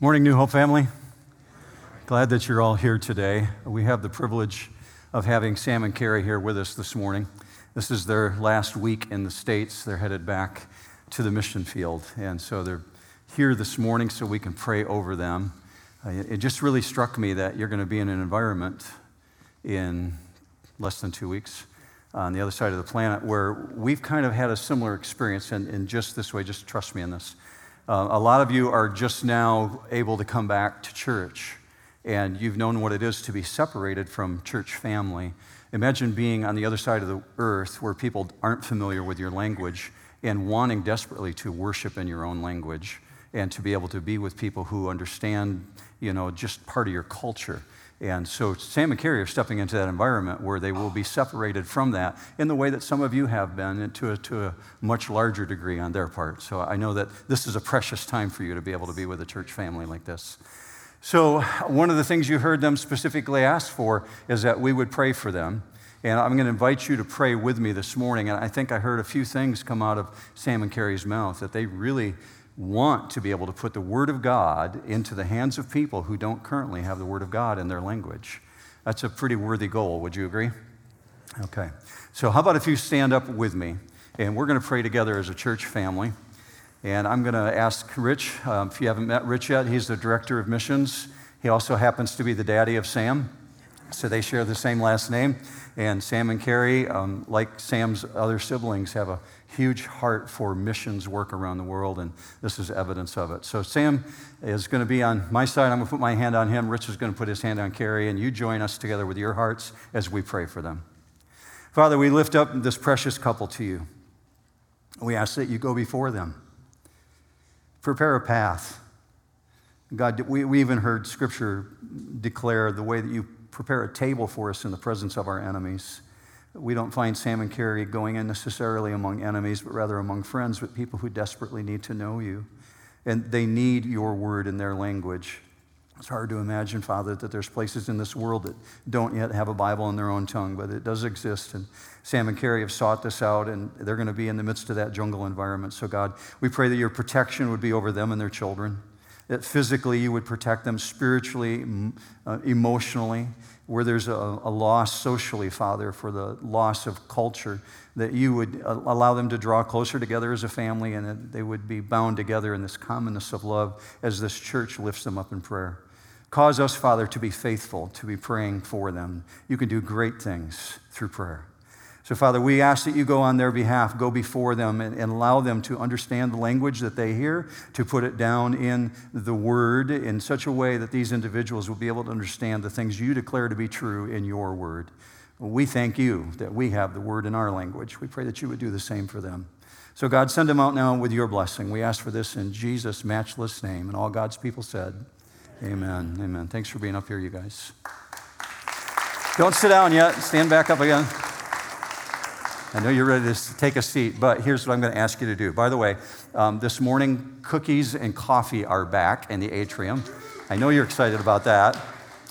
Morning, New Hope family. Glad that you're all here today. We have the privilege of having Sam and Carrie here with us this morning. This is their last week in the States. They're headed back to the mission field. And so they're here this morning so we can pray over them. Uh, it just really struck me that you're going to be in an environment in less than two weeks on the other side of the planet where we've kind of had a similar experience in, in just this way. Just trust me in this. Uh, a lot of you are just now able to come back to church, and you've known what it is to be separated from church family. Imagine being on the other side of the earth where people aren't familiar with your language and wanting desperately to worship in your own language and to be able to be with people who understand, you know, just part of your culture. And so Sam and Carrie are stepping into that environment where they will be separated from that in the way that some of you have been to a, to a much larger degree on their part. So I know that this is a precious time for you to be able to be with a church family like this. So, one of the things you heard them specifically ask for is that we would pray for them. And I'm going to invite you to pray with me this morning. And I think I heard a few things come out of Sam and Carrie's mouth that they really want to be able to put the Word of God into the hands of people who don't currently have the Word of God in their language. That's a pretty worthy goal. Would you agree? Okay. So, how about if you stand up with me and we're going to pray together as a church family. And I'm going to ask Rich, um, if you haven't met Rich yet, he's the director of missions. He also happens to be the daddy of Sam. So they share the same last name. And Sam and Carrie, um, like Sam's other siblings, have a huge heart for missions work around the world, and this is evidence of it. So, Sam is going to be on my side. I'm going to put my hand on him. Rich is going to put his hand on Carrie, and you join us together with your hearts as we pray for them. Father, we lift up this precious couple to you. We ask that you go before them, prepare a path. God, we, we even heard scripture declare the way that you prepare a table for us in the presence of our enemies. We don't find Sam and Carrie going in necessarily among enemies, but rather among friends, with people who desperately need to know you. And they need your word in their language. It's hard to imagine, Father, that there's places in this world that don't yet have a Bible in their own tongue, but it does exist. And Sam and Carrie have sought this out, and they're going to be in the midst of that jungle environment. So, God, we pray that your protection would be over them and their children, that physically you would protect them, spiritually, uh, emotionally, where there's a, a, loss socially, Father, for the loss of culture, that you would allow them to draw closer together as a family and that they would be bound together in this commonness of love as this church lifts them up in prayer. Cause us, Father, to be faithful, to be praying for them. You can do great things through prayer. So, Father, we ask that you go on their behalf, go before them, and, and, allow them to understand the language that they hear, to put it down in the word in such a way that these individuals will be able to understand the things you declare to be true in your word. We thank you that we have the word in our language. We pray that you would do the same for them. So, God, send them out now with your blessing. We ask for this in Jesus' matchless name. And all God's people said, Amen. Amen. Thanks for being up here, you guys. Don't sit down yet. Stand back up again. I know you're ready to take a seat, but here's what I'm going to ask you to do. By the way, um, this morning, cookies and coffee are back in the atrium. I know you're excited about that.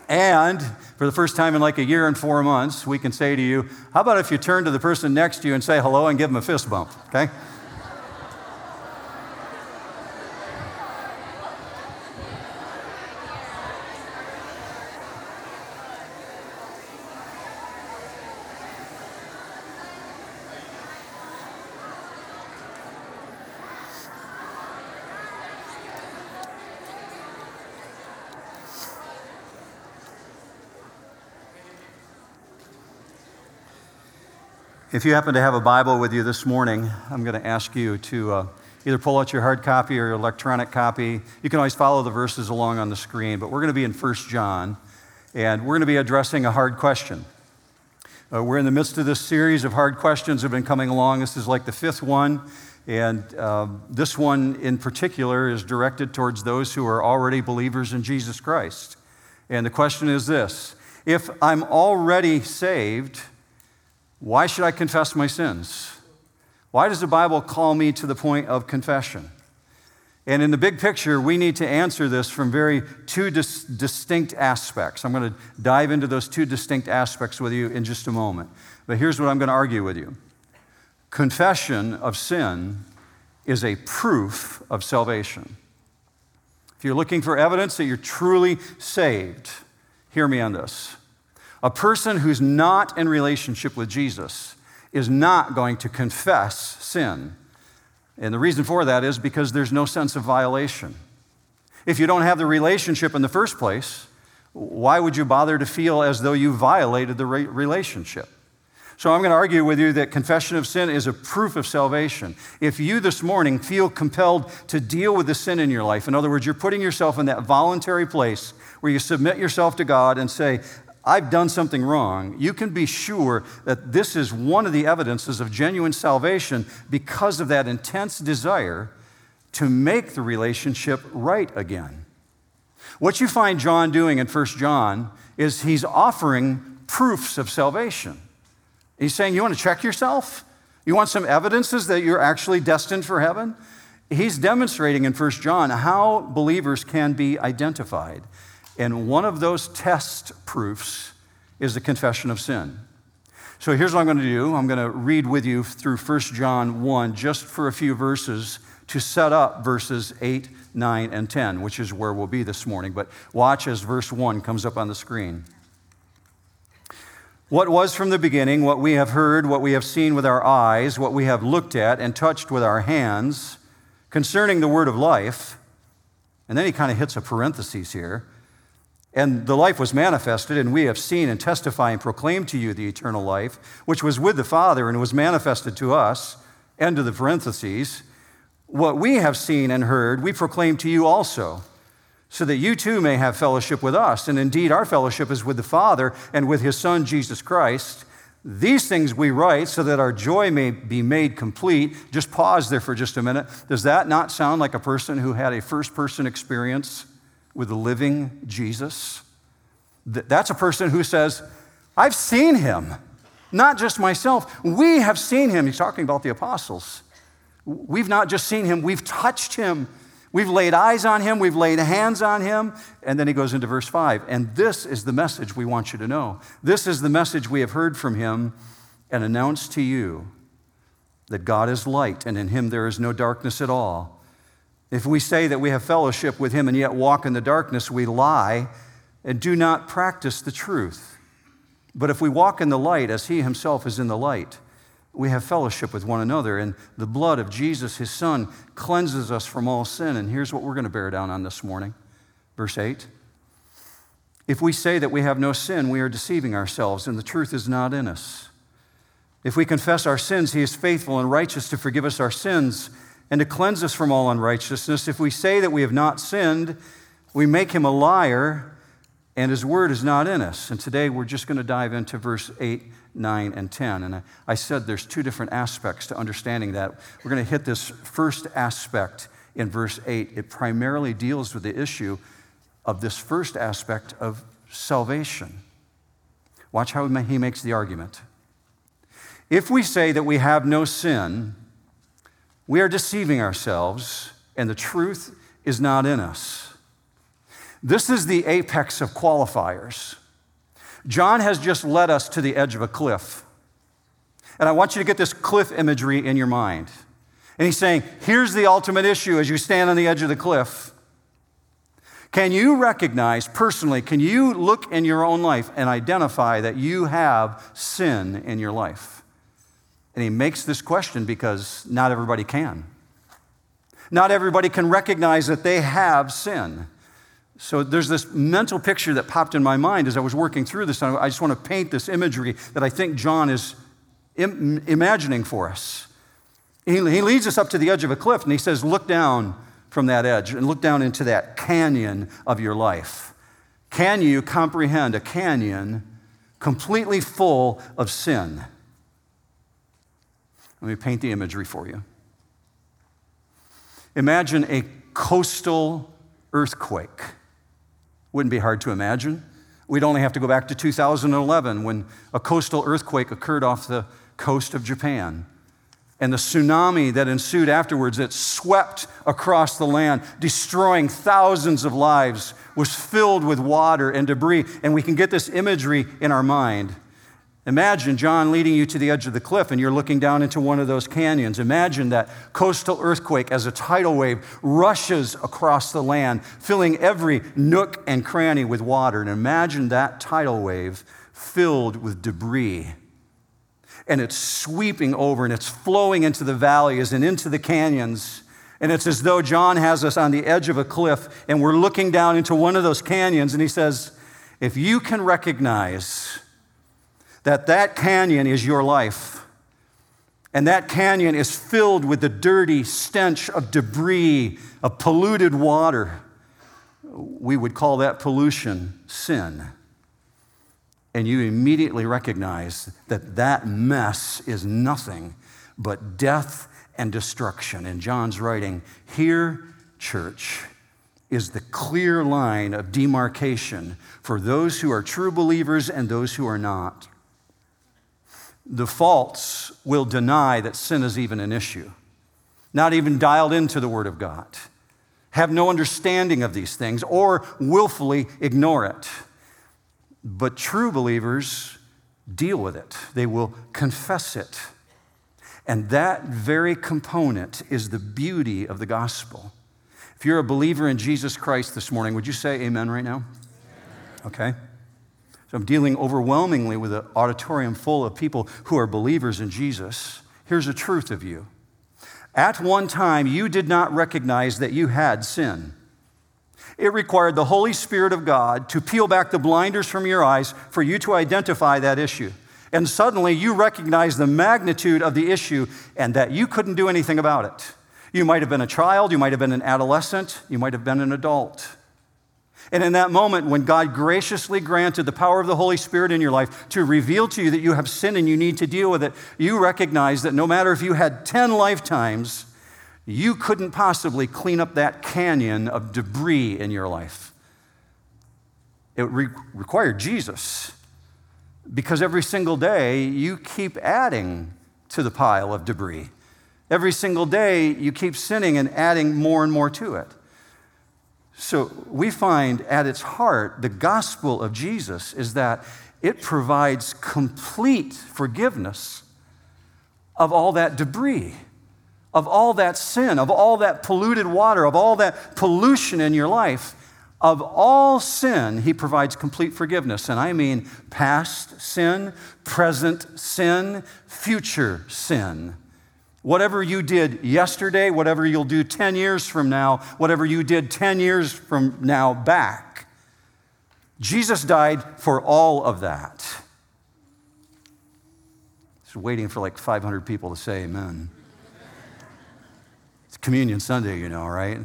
And for the first time in like a year and four months, we can say to you, how about if you turn to the person next to you and say hello and give them a fist bump, okay? If you happen to have a Bible with you this morning, I'm going to ask you to uh, either pull out your hard copy or your electronic copy. You can always follow the verses along on the screen, but we're going to be in 1 John, and we're going to be addressing a hard question. Uh, we're in the midst of this series of hard questions that have been coming along. This is like the fifth one, and uh, this one in particular is directed towards those who are already believers in Jesus Christ. And the question is this If I'm already saved, why should I confess my sins? Why does the Bible call me to the point of confession? And in the big picture, we need to answer this from very two dis- distinct aspects. I'm going to dive into those two distinct aspects with you in just a moment. But here's what I'm going to argue with you confession of sin is a proof of salvation. if you're looking for evidence that you're truly saved, hear me on this. A person who's not in relationship with Jesus is not going to confess sin. And the reason for that is because there's no sense of violation. If you don't have the relationship in the first place, why would you bother to feel as though you violated the relationship? So I'm going to argue with you that confession of sin is a proof of salvation. If you this morning feel compelled to deal with the sin in your life, in other words, you're putting yourself in that voluntary place where you submit yourself to God and say, I've done something wrong, you can be sure that this is one of the evidences of genuine salvation because of that intense desire to make the relationship right again. What you find John doing in 1 John is he's offering proofs of salvation. He's saying, You want to check yourself? You want some evidences that you're actually destined for heaven? He's demonstrating in 1 John how believers can be identified. And one of those test proofs is the confession of sin. So here's what I'm going to do I'm going to read with you through 1 John 1 just for a few verses to set up verses 8, 9, and 10, which is where we'll be this morning. But watch as verse 1 comes up on the screen. What was from the beginning, what we have heard, what we have seen with our eyes, what we have looked at and touched with our hands, concerning the word of life, and then he kind of hits a parenthesis here. And the life was manifested, and we have seen and testify and proclaim to you the eternal life, which was with the Father and was manifested to us. End of the parentheses. What we have seen and heard, we proclaim to you also so that you too may have fellowship with us. And indeed, our fellowship is with the Father and with his Son, Jesus Christ. These things we write so that our joy may be made complete. Just pause there for just a minute. Does that not sound like a person who had a first person experience with the living Jesus? That's a person who says, I've seen him, not just myself. We have seen him. He's talking about the apostles. We've not just seen him, we've touched him. We've laid eyes on him, we've laid hands on him. And then he goes into verse 5. And this is the message we want you to know. This is the message we have heard from him and announced to you that God is light, and in him there is no darkness at all. If we say that we have fellowship with him and yet walk in the darkness, we lie and do not practice the truth. But if we walk in the light as he himself is in the light, we have fellowship with one another, and the blood of Jesus, his son, cleanses us from all sin. And here's what we're going to bear down on this morning. Verse 8 If we say that we have no sin, we are deceiving ourselves, and the truth is not in us. If we confess our sins, he is faithful and righteous to forgive us our sins and to cleanse us from all unrighteousness. If we say that we have not sinned, we make him a liar, and his word is not in us. And today we're just going to dive into verse 8 9, and 10. And I, said there's two different aspects to understanding that. We're going to hit this first aspect in verse 8. It primarily deals with the issue of this first aspect of salvation. Watch how he makes the argument. If we say that we have no sin, we are deceiving ourselves, and the truth is not in us. This is the apex of qualifiers. John has just led us to the edge of a cliff. And I want you to get this cliff imagery in your mind. And he's saying, here's the ultimate issue as you stand on the edge of the cliff. Can you recognize personally, can you look in your own life and identify that you have sin in your life? And he makes this question because not everybody can. Not everybody can recognize that they have sin. So there's this mental picture that popped in my mind as I was working through this. I just want to paint this imagery that I think John is Im- imagining for us. He, he leads us up to the edge of a cliff and he says, Look down from that edge and look down into that canyon of your life. Can you comprehend a canyon completely full of sin? Let me paint the imagery for you. Imagine a coastal earthquake wouldn't be hard to imagine. We'd only have to go back to 2011 when a coastal earthquake occurred off the coast of Japan. And the tsunami that ensued afterwards, that swept across the land, destroying thousands of lives, was filled with water and debris. And we can get this imagery in our mind. Imagine John leading you to the edge of the cliff and you're looking down into one of those canyons. Imagine that coastal earthquake as a tidal wave rushes across the land, filling every nook and cranny with water. And imagine that tidal wave filled with debris. And it's sweeping over and it's flowing into the valleys and into the canyons. And it's as though John has us on the edge of a cliff and we're looking down into one of those canyons and he says, If you can recognize that that canyon is your life. And that canyon is filled with the dirty stench of debris, of polluted water. We would call that pollution sin. And you immediately recognize that that mess is nothing but death and destruction. In John's writing, Here, church, is the clear line of demarcation for those who are true believers and those who are not the false will deny that sin is even an issue, not even dialed into the Word of God, have no understanding of these things, or willfully ignore it. But true believers deal with it, they will confess it. And that very component is the beauty of the gospel. If you're a believer in Jesus Christ this morning, would you say amen right now? Okay. So I'm dealing overwhelmingly with an auditorium full of people who are believers in Jesus. Here's the truth of you. At one time, you did not recognize that you had sin. It required the Holy Spirit of God to peel back the blinders from your eyes for you to identify that issue. And suddenly you recognize the magnitude of the issue and that you couldn't do anything about it. You might have been a child, you might have been an adolescent, you might have been an adult. And in that moment, when God graciously granted the power of the Holy Spirit in your life to reveal to you that you have sin and you need to deal with it, you recognize that no matter if you had 10 lifetimes, you couldn't possibly clean up that canyon of debris in your life. It re- required Jesus because every single day you keep adding to the pile of debris. Every single day you keep sinning and adding more and more to it. So we find at its heart, the gospel of Jesus is that it provides complete forgiveness of all that debris, of all that sin, of all that polluted water, of all that pollution in your life. Of all sin, he provides complete forgiveness. And I mean past sin, present sin, future sin. Whatever you did yesterday, whatever you'll do 10 years from now, whatever you did 10 years from now back, Jesus died for all of that. Just waiting for like 500 people to say amen. It's Communion Sunday, you know, right?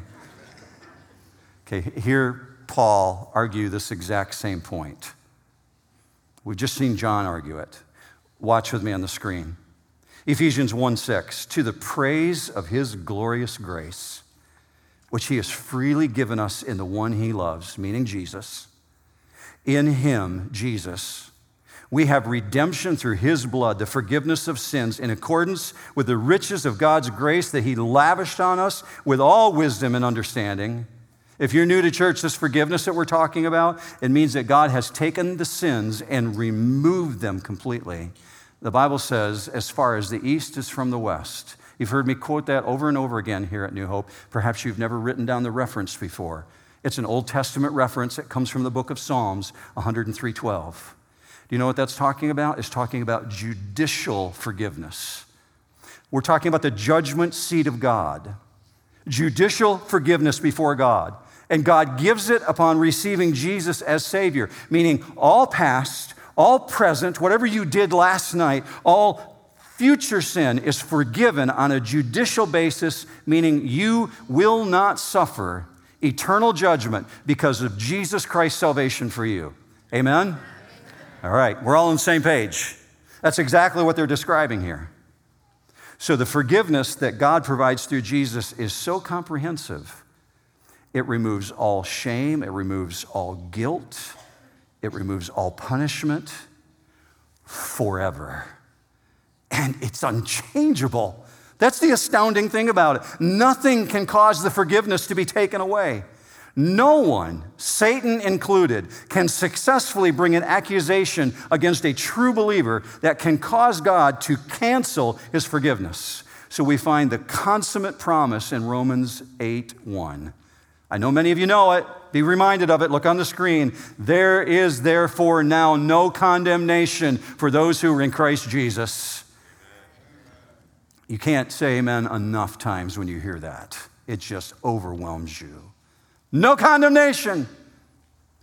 Okay, here Paul argue this exact same point. We've just seen John argue it. Watch with me on the screen. Ephesians 1 6, to the praise of his glorious grace, which he has freely given us in the one he loves, meaning Jesus. In him, Jesus, we have redemption through his blood, the forgiveness of sins, in accordance with the riches of God's grace that he lavished on us with all wisdom and understanding. If you're new to church, this forgiveness that we're talking about, it means that God has taken the sins and removed them completely. The Bible says, as far as the east is from the west. You've heard me quote that over and over again here at New Hope. Perhaps you've never written down the reference before. It's an Old Testament reference. It comes from the book of Psalms 103:12. Do you know what that's talking about? It's talking about judicial forgiveness. We're talking about the judgment seat of God. Judicial forgiveness before God. And God gives it upon receiving Jesus as Savior, meaning all past, all present, whatever you did last night, all future sin is forgiven on a judicial basis, meaning you will not suffer eternal judgment because of Jesus Christ's salvation for you. Amen? All right, we're all on the same page. That's exactly what they're describing here. So, the forgiveness that God provides through Jesus is so comprehensive. It removes all shame, it removes all guilt, it removes all punishment forever. And it's unchangeable. That's the astounding thing about it. Nothing can cause the forgiveness to be taken away. No one, Satan included, can successfully bring an accusation against a true believer that can cause God to cancel his forgiveness. So we find the consummate promise in Romans 8 1. I know many of you know it. Be reminded of it. Look on the screen. There is therefore now no condemnation for those who are in Christ Jesus. You can't say amen enough times when you hear that. It just overwhelms you. No condemnation.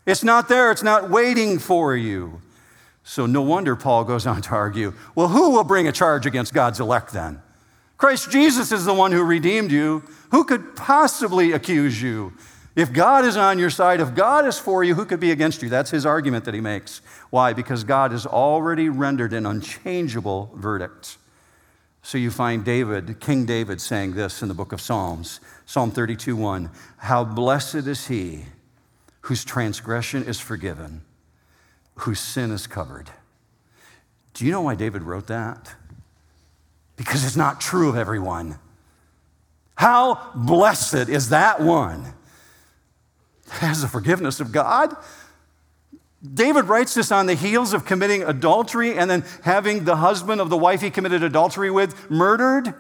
It's not there, it's not waiting for you. So, no wonder Paul goes on to argue well, who will bring a charge against God's elect then? Christ Jesus is the one who redeemed you. Who could possibly accuse you? If God is on your side, if God is for you, who could be against you? That's his argument that he makes. Why? Because God has already rendered an unchangeable verdict. So you find David, King David, saying this in the book of Psalms Psalm 32 1 How blessed is he whose transgression is forgiven, whose sin is covered. Do you know why David wrote that? Because it's not true of everyone. How blessed is that one has the forgiveness of God? David writes this on the heels of committing adultery and then having the husband of the wife he committed adultery with murdered.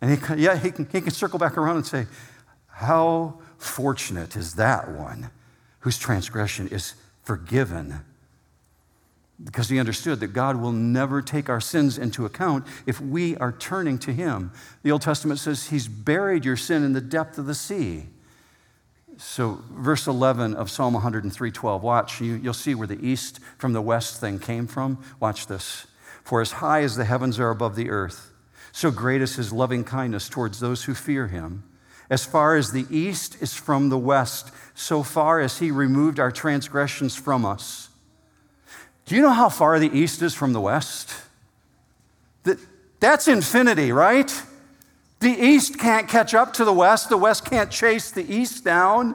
And he, yeah, he can, he can circle back around and say, How fortunate is that one whose transgression is forgiven? Because he understood that God will never take our sins into account if we are turning to him. The Old Testament says he's buried your sin in the depth of the sea. So, verse 11 of Psalm 103:12. Watch, you, you'll see where the east from the west thing came from. Watch this. For as high as the heavens are above the earth, so great is his loving kindness towards those who fear him. As far as the east is from the west, so far as he removed our transgressions from us. Do you know how far the east is from the west? That, that's infinity, right? The East can't catch up to the West, the West can't chase the East down.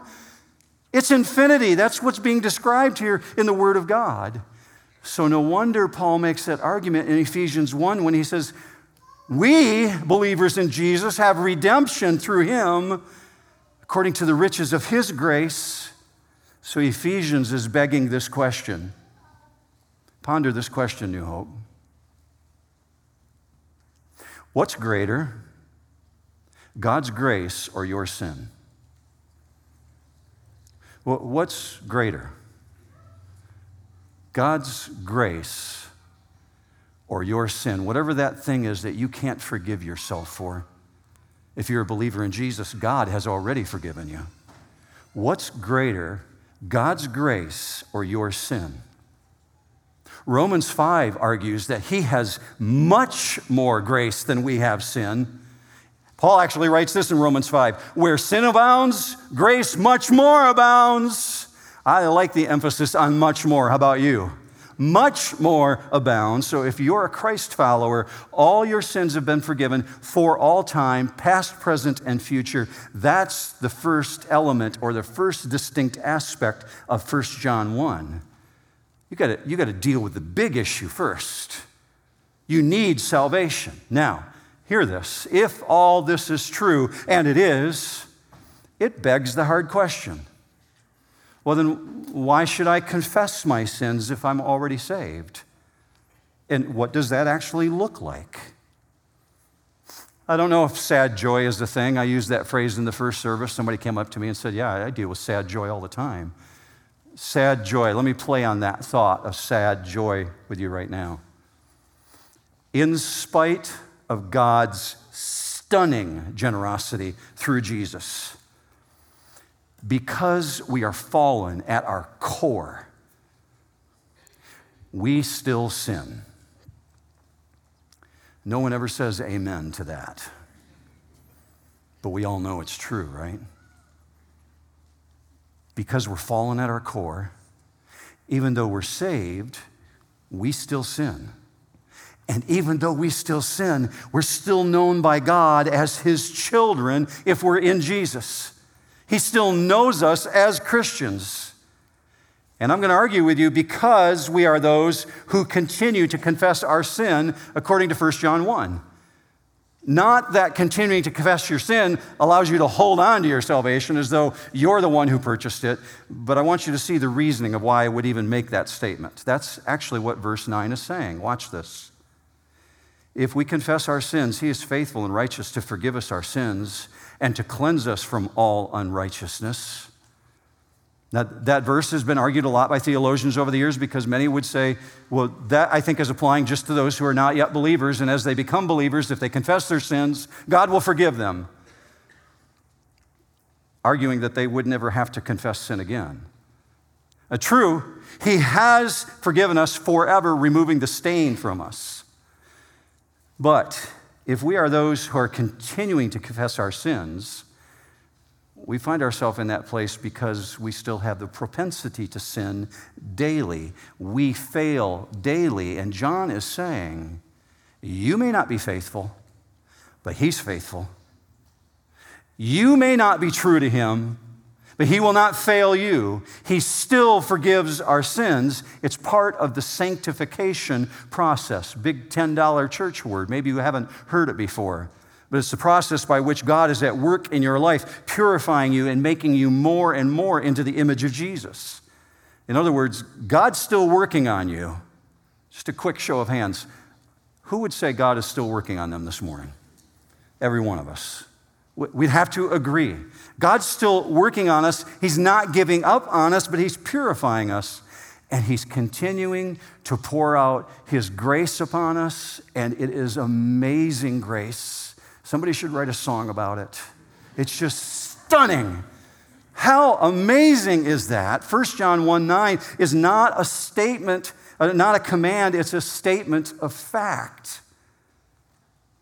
It's infinity. That's what's being described here in the Word of God. So, no wonder Paul makes that argument in Ephesians 1 when he says, We, believers in Jesus, have redemption through him according to the riches of his grace. So, Ephesians is begging this question. Ponder this question, New Hope. What's greater? God's grace or your sin? What's greater? God's grace or your sin, whatever that thing is that you can't forgive yourself for. If you're a believer in Jesus, God has already forgiven you. What's greater, God's grace or your sin? Romans 5 argues that he has much more grace than we have sin. Paul actually writes this in Romans 5 where sin abounds, grace much more abounds. I like the emphasis on much more. How about you? Much more abounds. So if you're a Christ follower, all your sins have been forgiven for all time, past, present, and future. That's the first element or the first distinct aspect of 1 John 1. You gotta, you gotta deal with the big issue first. You need salvation. Now, Hear this. If all this is true, and it is, it begs the hard question. Well, then, why should I confess my sins if I'm already saved? And what does that actually look like? I don't know if sad joy is the thing. I used that phrase in the first service. Somebody came up to me and said, Yeah, I deal with sad joy all the time. Sad joy. Let me play on that thought of sad joy with you right now. In spite of God's stunning generosity through Jesus. Because we are fallen at our core, we still sin. No one ever says amen to that. But we all know it's true, right? Because we're fallen at our core, even though we're saved, we still sin. And even though we still sin, we're still known by God as His children if we're in Jesus. He still knows us as Christians. And I'm going to argue with you because we are those who continue to confess our sin according to 1 John 1. Not that continuing to confess your sin allows you to hold on to your salvation as though you're the one who purchased it, but I want you to see the reasoning of why I would even make that statement. That's actually what verse 9 is saying. Watch this. If we confess our sins, he is faithful and righteous to forgive us our sins and to cleanse us from all unrighteousness. Now, that verse has been argued a lot by theologians over the years because many would say, well, that I think is applying just to those who are not yet believers. And as they become believers, if they confess their sins, God will forgive them. Arguing that they would never have to confess sin again. Uh, true, He has forgiven us forever, removing the stain from us. But if we are those who are continuing to confess our sins, we find ourselves in that place because we still have the propensity to sin daily. We fail daily. And John is saying, You may not be faithful, but he's faithful. You may not be true to him, but he will not fail you. He still forgives our sins. It's part of the sanctification process. Big $10 church word. Maybe you haven't heard it before but it's the process by which God is at work in your life, purifying you and making you more and more into the image of Jesus. In other words, God's still working on you. Just a quick show of hands. Who would say God is still working on them this morning? Every one of us. We'd have to agree. God's still working on us. He's not giving up on us, but He's purifying us. And He's continuing to pour out His grace upon us. And it is amazing grace. Somebody should write a song about it. It's just stunning. How amazing is that? 1 John 1 9 is not a statement, uh, not a command, it's a statement of fact.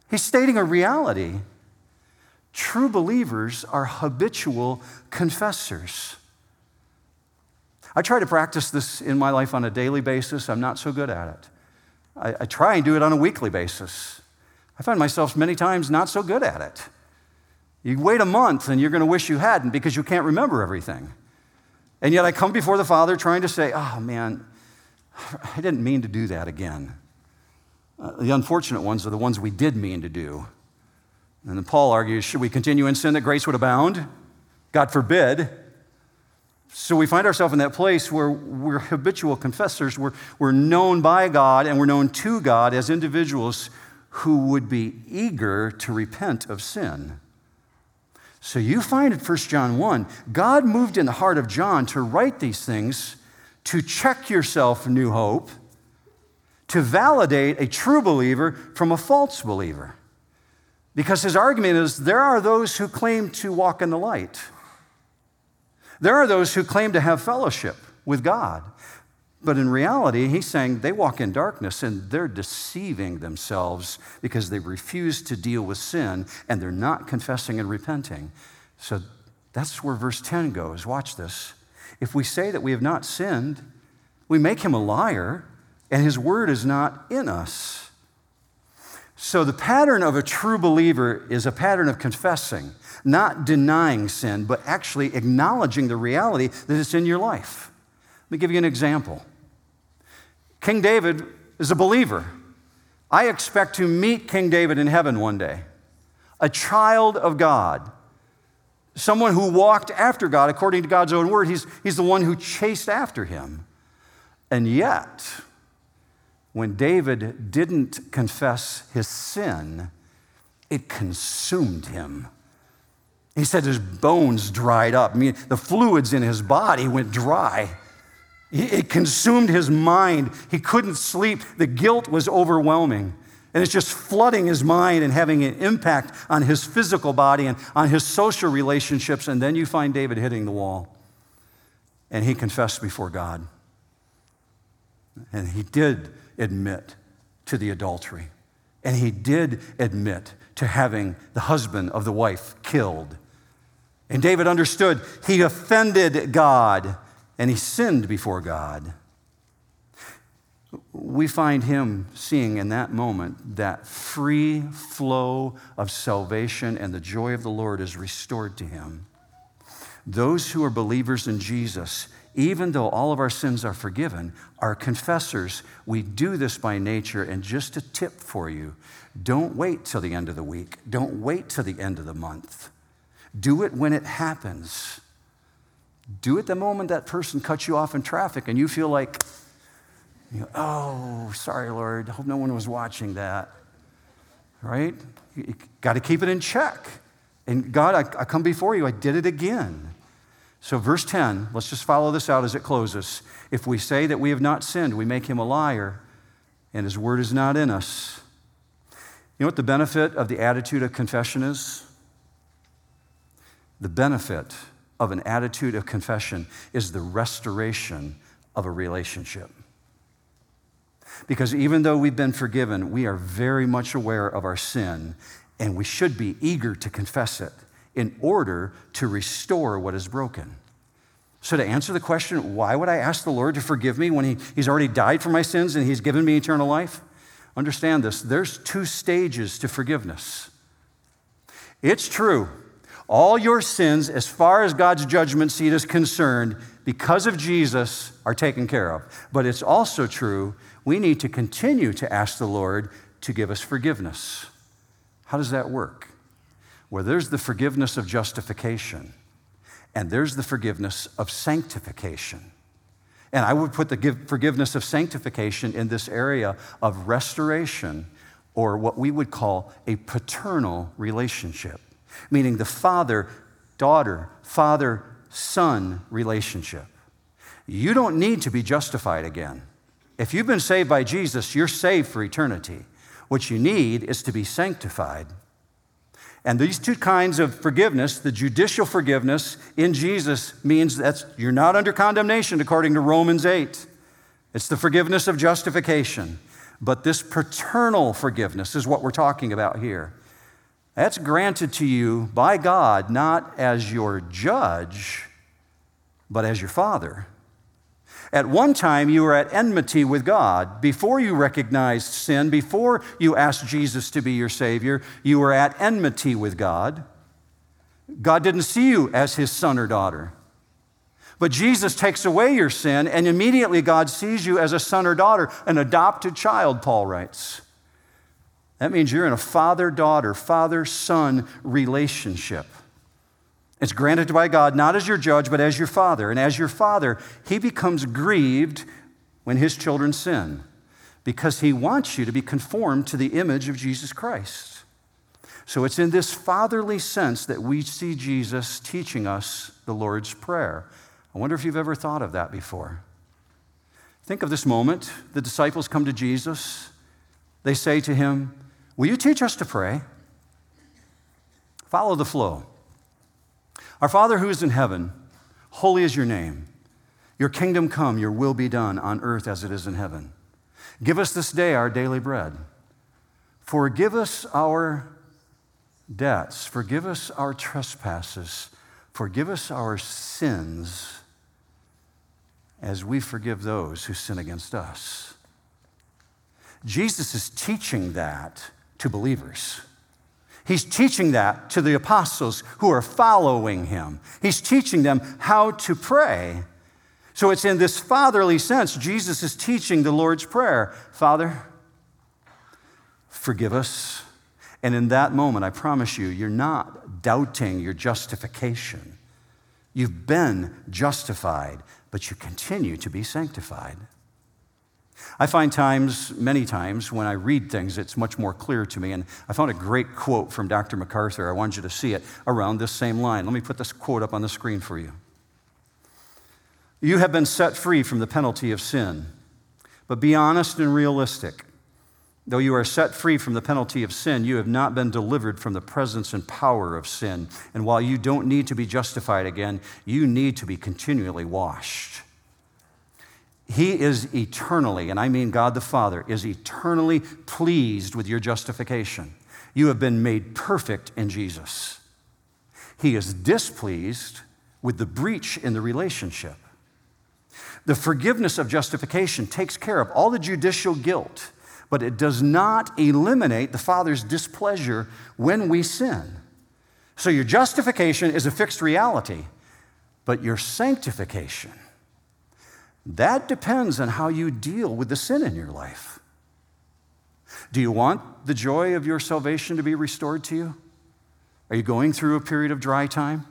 He's stating a reality. True believers are habitual confessors. I try to practice this in my life on a daily basis. I'm not so good at it. I, I try and do it on a weekly basis. I find myself many times not so good at it. You wait a month and you're going to wish you hadn't because you can't remember everything. And yet I come before the Father trying to say, oh man, I didn't mean to do that again. Uh, the unfortunate ones are the ones we did mean to do. And then Paul argues, should we continue in sin that grace would abound? God forbid. So we find ourselves in that place where we're habitual confessors. We're, we're known by God and we're known to God as individuals who would be eager to repent of sin. So you find in 1 John 1, God moved in the heart of John to write these things to check yourself, New Hope, to validate a true believer from a false believer. Because his argument is there are those who claim to walk in the light. There are those who claim to have fellowship with God. But in reality, he's saying they walk in darkness and they're deceiving themselves because they refuse to deal with sin and they're not confessing and repenting. So that's where verse 10 goes. Watch this. If we say that we have not sinned, we make him a liar and his word is not in us. So the pattern of a true believer is a pattern of confessing, not denying sin, but actually acknowledging the reality that it's in your life. Let me give you an example. King David is a believer. I expect to meet King David in heaven one day, a child of God, someone who walked after God according to God's own word. He's, he's the one who chased after him. And yet, when David didn't confess his sin, it consumed him. He said his bones dried up. I mean, the fluids in his body went dry. It consumed his mind. He couldn't sleep. The guilt was overwhelming. And it's just flooding his mind and having an impact on his physical body and on his social relationships. And then you find David hitting the wall. And he confessed before God. And he did admit to the adultery. And he did admit to having the husband of the wife killed. And David understood he offended God and he sinned before God. We find him seeing in that moment that free flow of salvation and the joy of the Lord is restored to him. Those who are believers in Jesus, even though all of our sins are forgiven, are confessors. We do this by nature. And just a tip for you don't wait till the end of the week, don't wait till the end of the month. Do it when it happens. Do it the moment that person cuts you off in traffic and you feel like, you know, oh, sorry, Lord, hope no one was watching that. Right? You got to keep it in check. And God, I, I come before you, I did it again. So, verse 10, let's just follow this out as it closes. If we say that we have not sinned, we make him a liar, and his word is not in us. You know what the benefit of the attitude of confession is? The benefit of an attitude of confession is the restoration of a relationship. Because even though we've been forgiven, we are very much aware of our sin, and we should be eager to confess it in order to restore what is broken. So, to answer the question, why would I ask the Lord to forgive me when he, He's already died for my sins and He's given me eternal life? Understand this there's two stages to forgiveness. It's true, all your sins, as far as God's judgment seat is concerned, because of Jesus, are taken care of. But it's also true, we need to continue to ask the Lord to give us forgiveness. How does that work? Where there's the forgiveness of justification and there's the forgiveness of sanctification. And I would put the forgiveness of sanctification in this area of restoration or what we would call a paternal relationship, meaning the father daughter, father son relationship. You don't need to be justified again. If you've been saved by Jesus, you're saved for eternity. What you need is to be sanctified and these two kinds of forgiveness, the judicial forgiveness in Jesus means that you're not under condemnation according to Romans 8. It's the forgiveness of justification. But this paternal forgiveness is what we're talking about here. That's granted to you by God not as your judge, but as your father. At one time, you were at enmity with God. Before you recognized sin, before you asked Jesus to be your Savior, you were at enmity with God. God didn't see you as his son or daughter. But Jesus takes away your sin, and immediately God sees you as a son or daughter, an adopted child, Paul writes. That means you're in a father daughter, father son relationship. It's granted by God not as your judge, but as your father. And as your father, he becomes grieved when his children sin because he wants you to be conformed to the image of Jesus Christ. So it's in this fatherly sense that we see Jesus teaching us the Lord's Prayer. I wonder if you've ever thought of that before. Think of this moment. The disciples come to Jesus. They say to him, Will you teach us to pray? Follow the flow. Our Father who is in heaven, holy is your name. Your kingdom come, your will be done on earth as it is in heaven. Give us this day our daily bread. Forgive us our debts. Forgive us our trespasses. Forgive us our sins as we forgive those who sin against us. Jesus is teaching that to believers. He's teaching that to the apostles who are following him. He's teaching them how to pray. So it's in this fatherly sense, Jesus is teaching the Lord's Prayer Father, forgive us. And in that moment, I promise you, you're not doubting your justification. You've been justified, but you continue to be sanctified. I find times, many times, when I read things, it's much more clear to me. And I found a great quote from Dr. MacArthur. I wanted you to see it around this same line. Let me put this quote up on the screen for you. You have been set free from the penalty of sin, but be honest and realistic. Though you are set free from the penalty of sin, you have not been delivered from the presence and power of sin. And while you don't need to be justified again, you need to be continually washed. He is eternally, and I mean God the Father, is eternally pleased with your justification. You have been made perfect in Jesus. He is displeased with the breach in the relationship. The forgiveness of justification takes care of all the judicial guilt, but it does not eliminate the Father's displeasure when we sin. So your justification is a fixed reality, But your sanctification, that depends on how you deal with the sin in your life. Do you want the joy of your salvation to be restored to you? Are you going through a period of dry time?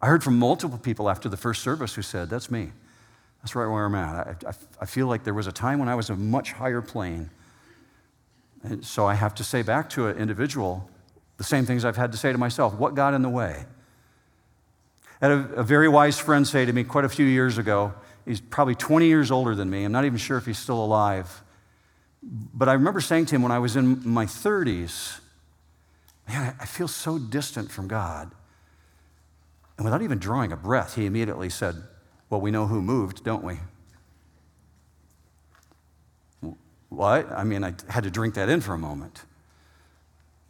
I heard from multiple people after the first service who said, That's me. That's right where I'm at. I, I, I feel like there was a time when I was a much higher plane. And so I have to say back to an individual the same things I've had to say to myself. What got in the way? I had a, a very wise friend say to me quite a few years ago, he's probably 20 years older than me. I'm not even sure if he's still alive. But I remember saying to him when I was in my 30s, man, I feel so distant from God. And without even drawing a breath, he immediately said, Well, we know who moved, don't we? What? I mean, I had to drink that in for a moment.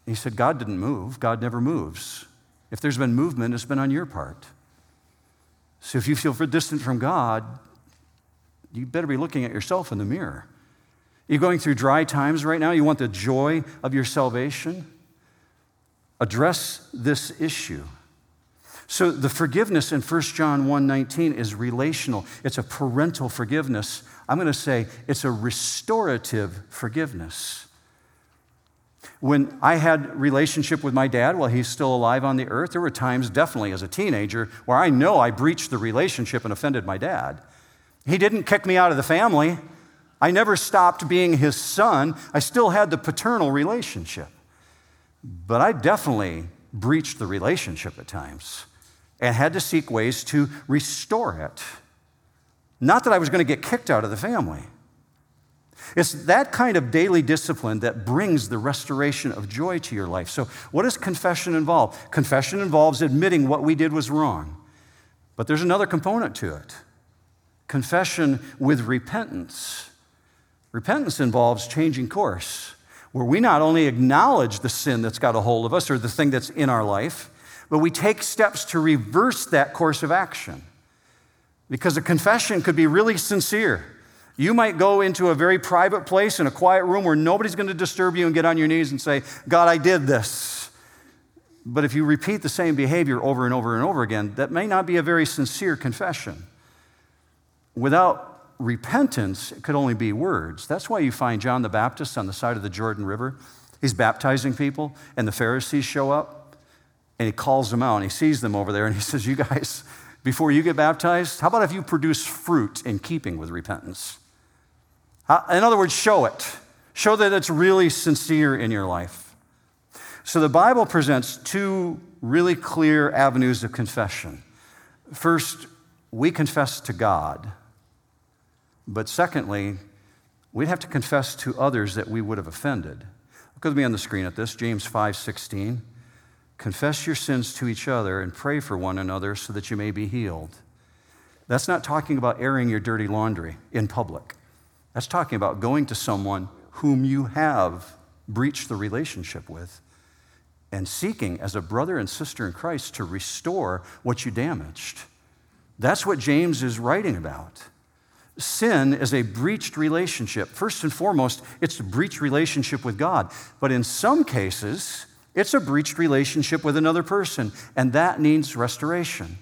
He said, God didn't move. God never moves. If there's been movement, it's been on your part. So if you feel distant from God, you better be looking at yourself in the mirror. You're going through dry times right now. You want the joy of your salvation? Address this issue. So the forgiveness in 1 John 1:19 is relational. It's a parental forgiveness. I'm going to say it's a restorative forgiveness. When I had relationship with my dad while he's still alive on the earth, there were times definitely as a teenager where I know I breached the relationship and offended my dad. He didn't kick me out of the family. I never stopped being his son. I still had the paternal relationship. But I definitely breached the relationship at times and had to seek ways to restore it. Not that I was going to get kicked out of the family. It's that kind of daily discipline that brings the restoration of joy to your life. So, what does confession involve? Confession involves admitting what we did was wrong. But there's another component to it confession with repentance. Repentance involves changing course, where we not only acknowledge the sin that's got a hold of us or the thing that's in our life, but we take steps to reverse that course of action. Because a confession could be really sincere. You might go into a very private place in a quiet room where nobody's going to disturb you and get on your knees and say, God, I did this. But if you repeat the same behavior over and over and over again, that may not be a very sincere confession. Without repentance, it could only be words. That's why you find John the Baptist on the side of the Jordan River. He's baptizing people, and the Pharisees show up and he calls them out and he sees them over there and he says, You guys, before you get baptized, how about if you produce fruit in keeping with repentance? Uh, in other words, show it. Show that it's really sincere in your life. So the Bible presents two really clear avenues of confession. First, we confess to God. But secondly, we'd have to confess to others that we would have offended. Look with me on the screen at this, James 5 16. Confess your sins to each other and pray for one another so that you may be healed. That's not talking about airing your dirty laundry in public. That's talking about going to someone whom you have breached the relationship with and seeking as a brother and sister in Christ to restore what you damaged. That's what James is writing about. Sin is a breached relationship. First and foremost, it's a breached relationship with God. But in some cases, it's a breached relationship with another person, and that needs restoration.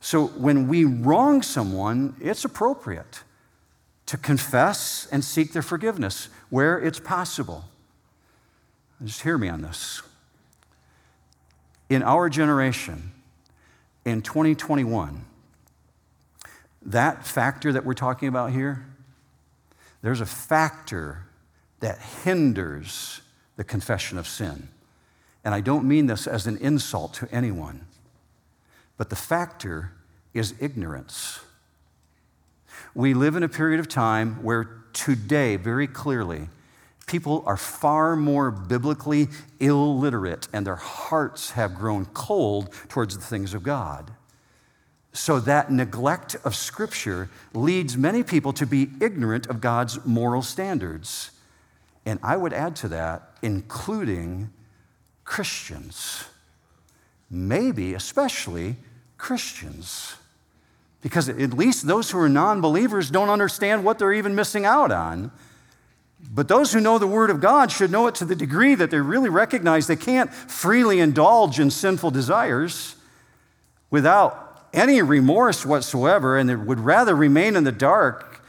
So when we wrong someone, it's appropriate to confess and seek their forgiveness where it's possible. Just hear me on this. In our generation, in 2021, that factor that we're talking about here, there's a factor that hinders the confession of sin. And I don't mean this as an insult to anyone, but the factor is ignorance. We live in a period of time where today, very clearly, people are far more biblically illiterate and their hearts have grown cold towards the things of God. So, that neglect of Scripture leads many people to be ignorant of God's moral standards. And I would add to that, including Christians. Maybe, especially Christians. Because at least those who are non believers don't understand what they're even missing out on. But those who know the Word of God should know it to the degree that they really recognize they can't freely indulge in sinful desires without any remorse whatsoever and they would rather remain in the dark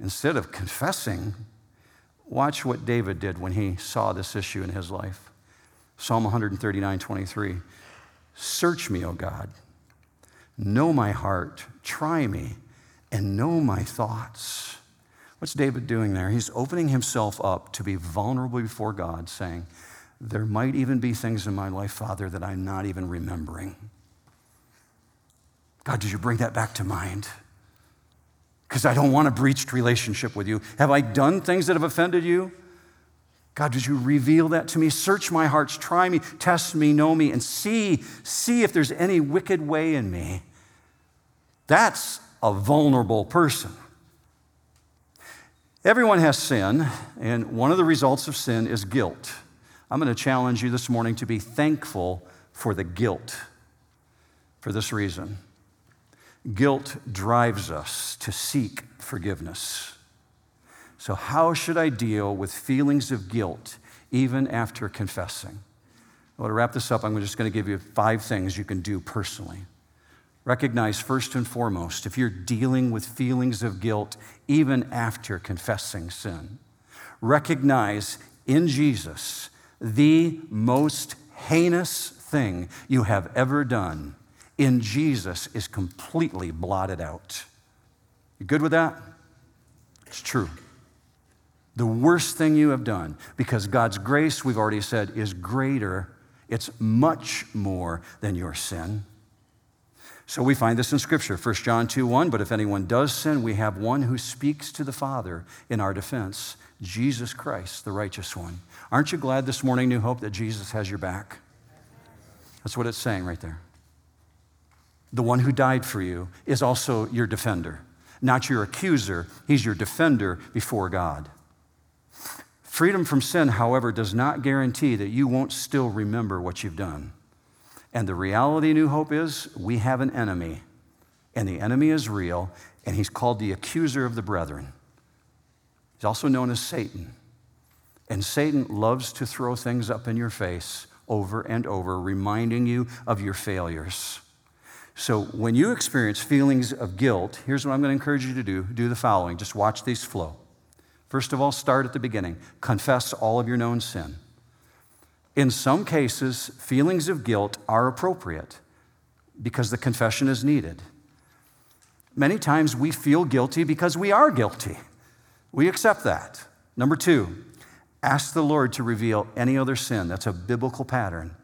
instead of confessing, watch what David did when he saw this issue in his life. Psalm 139 23. Search me, O God. Know my heart. Try me and know my thoughts. What's David doing there? He's opening himself up to be vulnerable before God, saying, There might even be things in my life, Father, that I'm not even remembering. God, did you bring that back to mind? Because I don't want a breached relationship with you. Have I done things that have offended you? God, did you reveal that to me? Search my hearts, try me, test me, know me, and see, see if there's any wicked way in me. That's a vulnerable person. Everyone has sin, and one of the results of sin is guilt. I'm going to challenge you this morning to be thankful for the guilt for this reason. Guilt drives us to seek forgiveness. So, how should I deal with feelings of guilt even after confessing? Well, to wrap this up, I'm just going to give you five things you can do personally. Recognize first and foremost if you're dealing with feelings of guilt even after confessing sin, recognize in Jesus the most heinous thing you have ever done in Jesus is completely blotted out. You good with that? It's true. The worst thing you have done, because God's grace, we've already said, is greater, it's much more than your sin. So we find this in Scripture, 1 John 2 1. But if anyone does sin, we have one who speaks to the Father in our defense, Jesus Christ, the righteous one. Aren't you glad this morning, New Hope, that Jesus has your back? That's what it's saying right there the one who died for you, is also your defender. Not your accuser, he's your defender before God. Freedom from sin, however, does not guarantee that you won't still remember what you've done. And the reality, New Hope, is we have an enemy, and the enemy is real, and he's called the accuser of the brethren. He's also known as Satan. And Satan loves to throw things up in your face over and over, reminding you of your failures. So when you experience feelings of guilt, here's what I'm going to encourage you to do do the following just watch these flow. First of all, start at the beginning, confess all of your known sin. In some cases, feelings of guilt are appropriate because the confession is needed. Many times we feel guilty because we are guilty. We accept that. Number two, ask the Lord to reveal any other sin. That's a biblical pattern.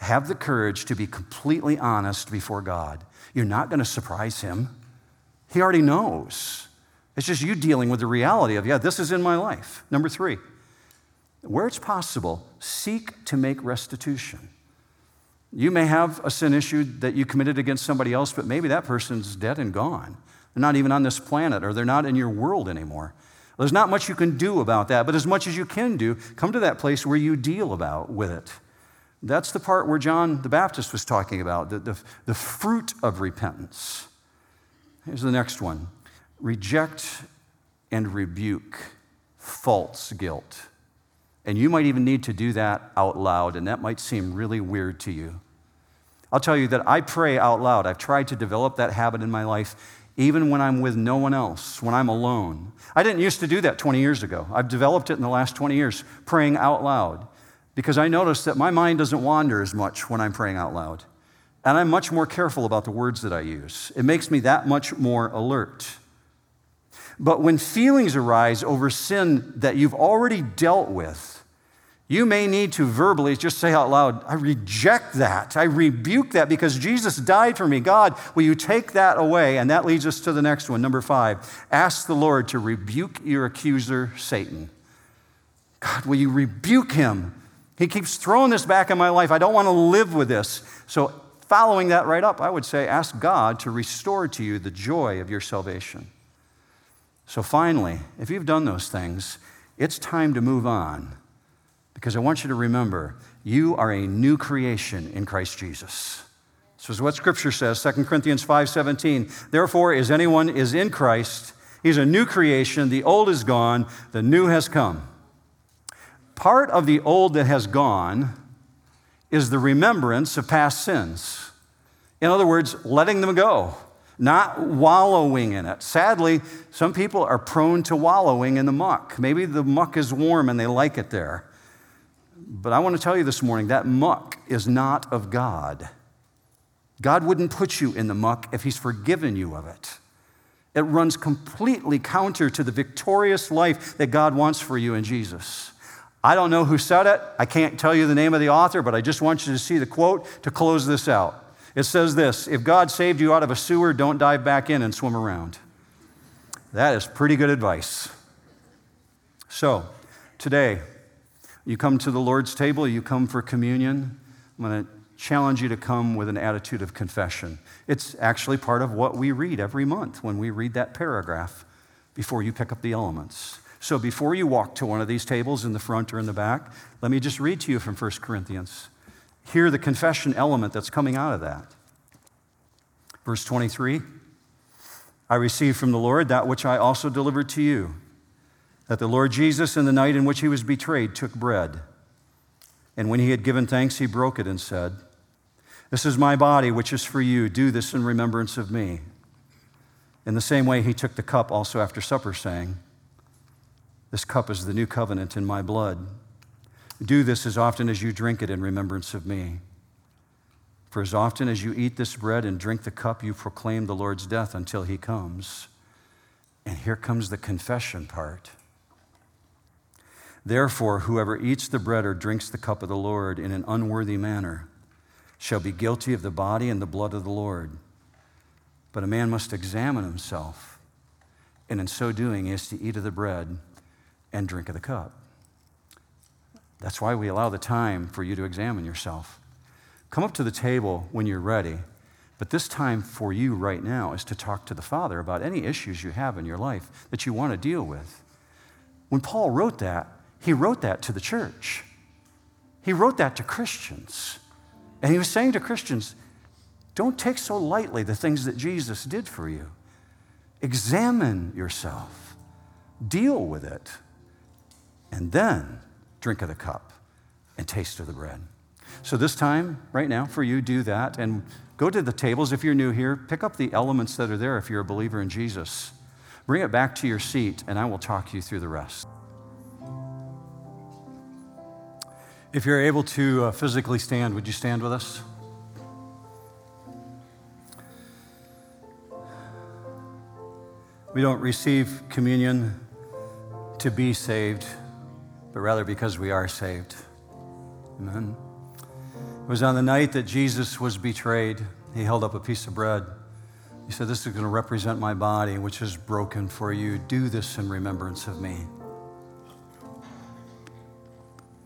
Have the courage to be completely honest before God. You're not going to surprise Him, He already knows. It's just you dealing with the reality of, yeah, this is in my life. Number three, where it's possible, seek to make restitution. You may have a sin issue that you committed against somebody else, but maybe that person's dead and gone. They're not even on this planet or they're not in your world anymore. There's not much you can do about that, but as much as you can do, come to that place where you deal about with it. That's the part where John the Baptist was talking about, the, the, the fruit of repentance. Here's the next one reject and rebuke false guilt. And you might even need to do that out loud, and that might seem really weird to you. I'll tell you that I pray out loud. I've tried to develop that habit in my life, even when I'm with no one else, when I'm alone. I didn't used to do that 20 years ago. I've developed it in the last 20 years, praying out loud because I notice that my mind doesn't wander as much when I'm praying out loud. And I'm much more careful about the words that I use. It makes me that much more alert. But when feelings arise over sin that you've already dealt with, you may need to verbally just say out loud, I reject that. I rebuke that because Jesus died for me. God, will you take that away? And that leads us to the next one, number five. Ask the Lord to rebuke your accuser, Satan. God, will you rebuke him? He keeps throwing this back in my life. I don't want to live with this. So, following that right up, I would say ask God to restore to you the joy of your salvation. So, finally, if you've done those things, it's time to move on because I want you to remember you are a new creation in Christ Jesus. This is what Scripture says, 2 Corinthians 5:17. Therefore, as anyone is in Christ, he's a new creation. The old is gone, the new has come. Part of the old that has gone is the remembrance of past sins. In other words, letting them go, not wallowing in it. Sadly, some people are prone to wallowing in the muck. Maybe the muck is warm and they like it there. But I want to tell you this morning that muck is not of God. God wouldn't put you in the muck if He's forgiven you of it. It runs completely counter to the victorious life that God wants for you in Jesus. I don't know who said it. I can't tell you the name of the author, but I just want you to see the quote to close this out. It says this If God saved you out of a sewer, don't dive back in and swim around. That is pretty good advice. So, today, you come to the Lord's table, you come for communion. I'm going to challenge you to come with an attitude of confession. It's actually part of what we read every month when we read that paragraph before you pick up the elements. So before you walk to one of these tables in the front or in the back, let me just read to you from 1 Corinthians. Hear the confession element that's coming out of that. Verse 23 I received from the Lord that which I also delivered to you that the Lord Jesus, in the night in which he was betrayed, took bread. And when he had given thanks, he broke it and said, This is my body, which is for you. Do this in remembrance of me. In the same way, he took the cup also after supper, saying, This cup is the new covenant in my blood. Do this as often as you drink it in remembrance of me. For as often as you eat this bread and drink the cup, you proclaim the Lord's death until he comes. And here comes the confession part. Therefore, whoever eats the bread or drinks the cup of the Lord in an unworthy manner shall be guilty of the body and the blood of the Lord. But a man must examine himself, and in so doing, he is to eat of the bread and drink of the cup. That's why we allow the time for you to examine yourself. Come up to the table when you're ready, but this time for you right now is to talk to the Father about any issues you have in your life that you want to deal with. When Paul wrote that, he wrote that to the church. He wrote that to Christians. And he was saying to Christians, don't take so lightly the things that Jesus did for you. Examine yourself, deal with it, and then drink of the cup and taste of the bread. So, this time, right now, for you, do that and go to the tables. If you're new here, pick up the elements that are there if you're a believer in Jesus. Bring it back to your seat, and I will talk you through the rest. If you're able to uh, physically stand, would you stand with us? We don't receive communion to be saved, but rather because we are saved. Amen. It was on the night that Jesus was betrayed, he held up a piece of bread. He said, This is going to represent my body, which is broken for you. Do this in remembrance of me.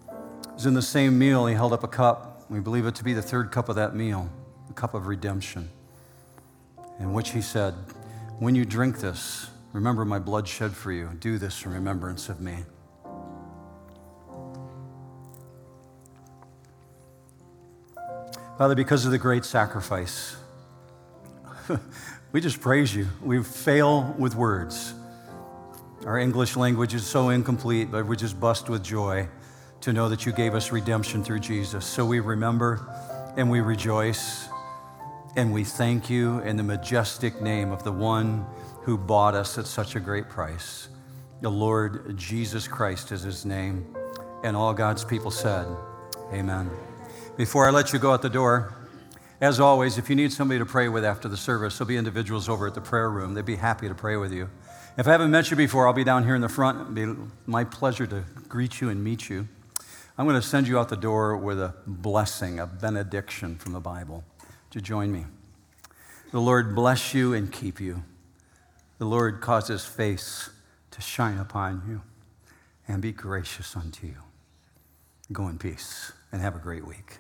It was in the same meal, he held up a cup. We believe it to be the third cup of that meal, the cup of redemption, in which he said, When you drink this, remember my blood shed for you. Do this in remembrance of me. Father, because of the great sacrifice, we just praise you. We fail with words. Our English language is so incomplete, but we just bust with joy to know that you gave us redemption through Jesus. So we remember and we rejoice and we thank you in the majestic name of the one who bought us at such a great price. The Lord Jesus Christ is his name. And all God's people said, Amen. Before I let you go out the door, as always, if you need somebody to pray with after the service, there'll be individuals over at the prayer room. They'd be happy to pray with you. If I haven't met you before, I'll be down here in the front. It'll be my pleasure to greet you and meet you. I'm going to send you out the door with a blessing, a benediction from the Bible. To join me? The Lord bless you and keep you. The Lord cause his face to shine upon you and be gracious unto you. Go in peace and have a great week.